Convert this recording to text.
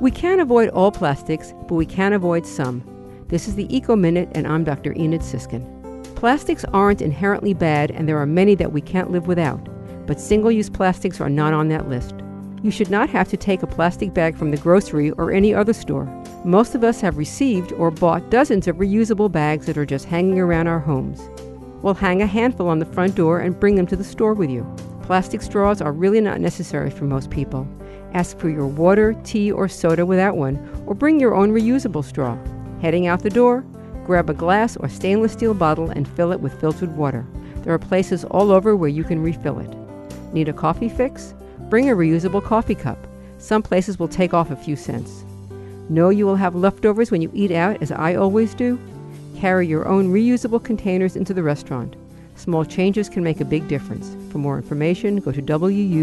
We can't avoid all plastics, but we can avoid some. This is the Eco Minute, and I'm Dr. Enid Sisskin. Plastics aren't inherently bad, and there are many that we can't live without, but single use plastics are not on that list. You should not have to take a plastic bag from the grocery or any other store. Most of us have received or bought dozens of reusable bags that are just hanging around our homes. We'll hang a handful on the front door and bring them to the store with you. Plastic straws are really not necessary for most people. Ask for your water, tea, or soda without one, or bring your own reusable straw. Heading out the door, grab a glass or stainless steel bottle and fill it with filtered water. There are places all over where you can refill it. Need a coffee fix? Bring a reusable coffee cup. Some places will take off a few cents. Know you will have leftovers when you eat out, as I always do? Carry your own reusable containers into the restaurant. Small changes can make a big difference. For more information, go to WUWF.org.